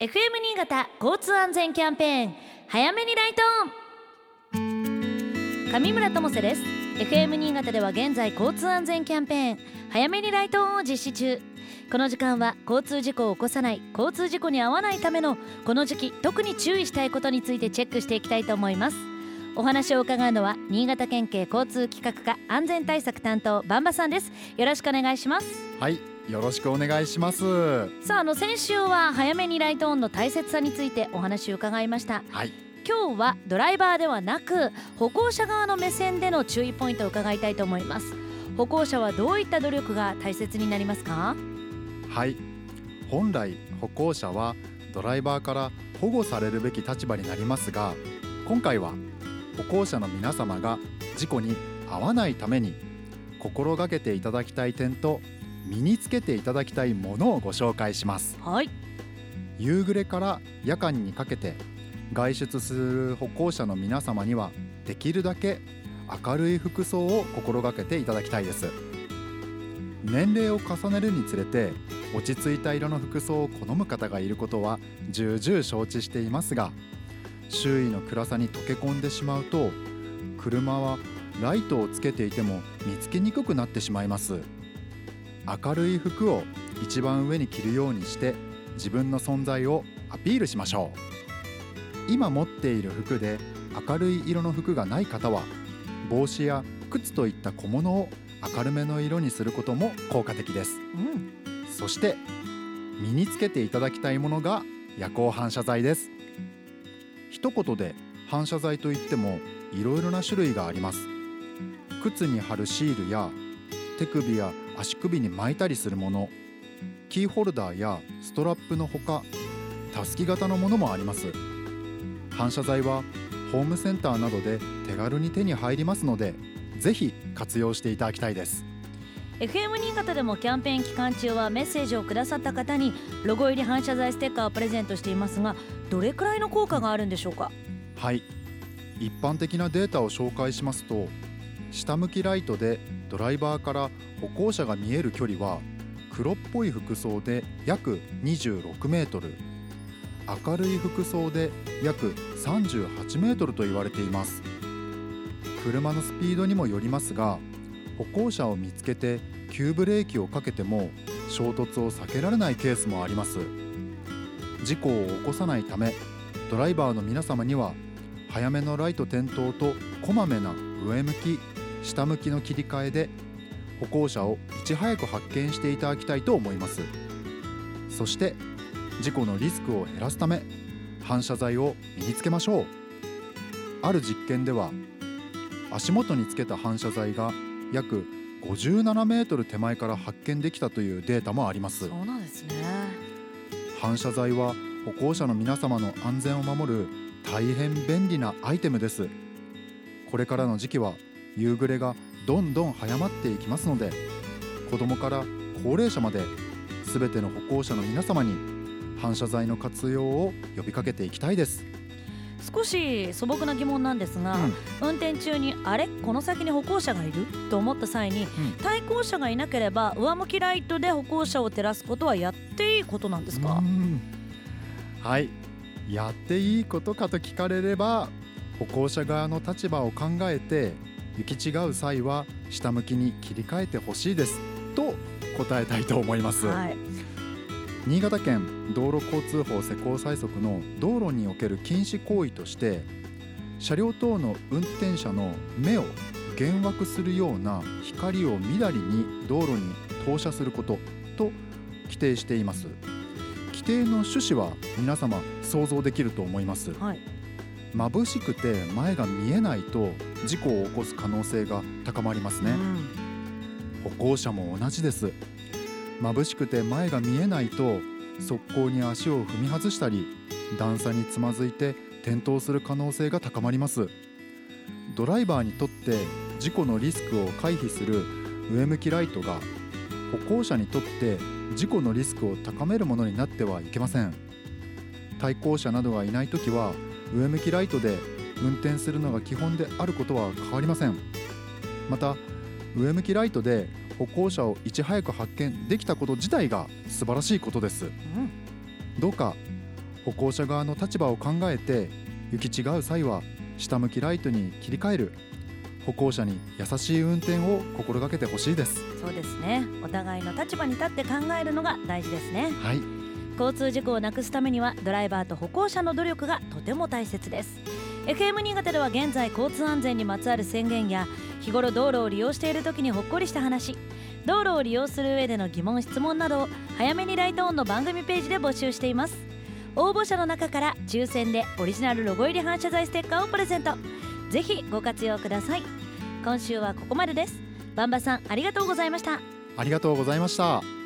FM 新潟交通安全キャンペーン。早めにライトオン。上村智世です。FM 新潟では現在交通安全キャンペーン。早めにライトオンを実施中。この時間は交通事故を起こさない交通事故に遭わないためのこの時期特に注意したいことについてチェックしていきたいと思います。お話を伺うのは新潟県警交通企画課安全対策担当バンバさんです。よろしくお願いします。はい。よろしくお願いします。さああの先週は早めにライトオンの大切さについてお話を伺いました。はい。今日はドライバーではなく歩行者側の目線での注意ポイントを伺いたいと思います。歩行者はどういった努力が大切になりますか？はい。本来歩行者はドライバーから保護されるべき立場になりますが今回は歩行者の皆様が事故に遭わないために心がけていただきたい点と身につけていただきたいものをご紹介します。はい。夕暮れから夜間にかけて外出する歩行者の皆様にはできるだけ明るい服装を心がけていただきたいです。年齢を重ねるにつれて落ち着いた色の服装を好む方がいることは重々承知していますが周囲の暗さに溶け込んでしまうと車はライトをつけていても見つけにくくなってしまいます明るい服を一番上に着るようにして自分の存在をアピールしましょう。今持っている服で明るい色の服がない方は帽子や靴といった小物を明るめの色にすることも効果的です。うん。そして身につけていただきたいものが夜光反射材です。一言で反射材といってもいろいろな種類があります。靴に貼るシールや手首や足首に巻いたりするもの。キーホルダーやストラップのほかたすき型のものもあります。反射材はホームセンターなどで手軽に手に入りますのでぜひ活用していただきたいです。FM 新潟でもキャンペーン期間中はメッセージをくださった方にロゴ入り反射材ステッカーをプレゼントしていますがどれくらいの効果があるんでしょうか？はい。一般的なデータを紹介しますと下向きライトでドライバーから歩行者が見える距離は黒っぽい服装で約26メートル明るい服装で約38メートルと言われています。車のスピードにもよりますが歩行者を見つけて急ブレーキをかけても衝突を避けられないケースもあります。事故を起こさないためドライバーの皆様には早めのライト点灯とこまめな上向き下向きの切り替えで歩行者をいち早く発見していただきたいと思います。そして事故のリスクを減らすため反射材を身につけましょう。ある実験では足元につけた反射材が約57メートル手前から発見できたというデータもあります。そうなんですね。反射材は歩行者の皆様の安全を守る大変便利なアイテムです。これからの時期は夕暮れがどんどん早まっていきますので子供から高齢者まで全ての歩行者の皆様に反射材の活用を呼びかけていきたいです、少し素朴な疑問なんですが、運転中にあれこの先に歩行者がいる？と思った際に対向車がいなければ上向きライトで歩行者を照らすことはやっていいことなんですか？うん。はい。やっていいことかと聞かれれば歩行者側の立場を考えて行き違う際は下向きに切り替えてほしいです。と答えたいと思います、はい。新潟県道路交通法施行催則の道路における禁止行為として車両等の運転者の目を幻惑するような光をみだりに道路に投射することと規定しています。規定の趣旨は皆様想像できると思います。はい眩しくて前が見えないと事故を起こす可能性が高まりますね、うん。歩行者も同じです。眩しくて前が見えないと速攻に足を踏み外したり段差につまずいて転倒する可能性が高まります。ドライバーにとって事故のリスクを回避する上向きライトが歩行者にとって事故のリスクを高めるものになってはいけません。対向車などがいないときは上向きライトで運転するのが基本であることは変わりません。また上向きライトで歩行者をいち早く発見できたこと自体が素晴らしいことです。うん。どうか歩行者側の立場を考えて行き違う際は下向きライトに切り替える。歩行者に優しい運転を心がけてほしいです。そうですね。お互いの立場に立って考えるのが大事ですね。はい交通事故をなくすためにはドライバーと歩行者の努力がとても大切です。FM 新潟では現在交通安全にまつわる宣言や日頃道路を利用している時にほっこりした話道路を利用する上での疑問質問などを早めにライトオンの番組ページで募集しています。応募者の中から抽選でオリジナルロゴ入り反射材ステッカーをプレゼント。ぜひご活用ください。今週はここまでです。バンバさんありがとうございました。ありがとうございました。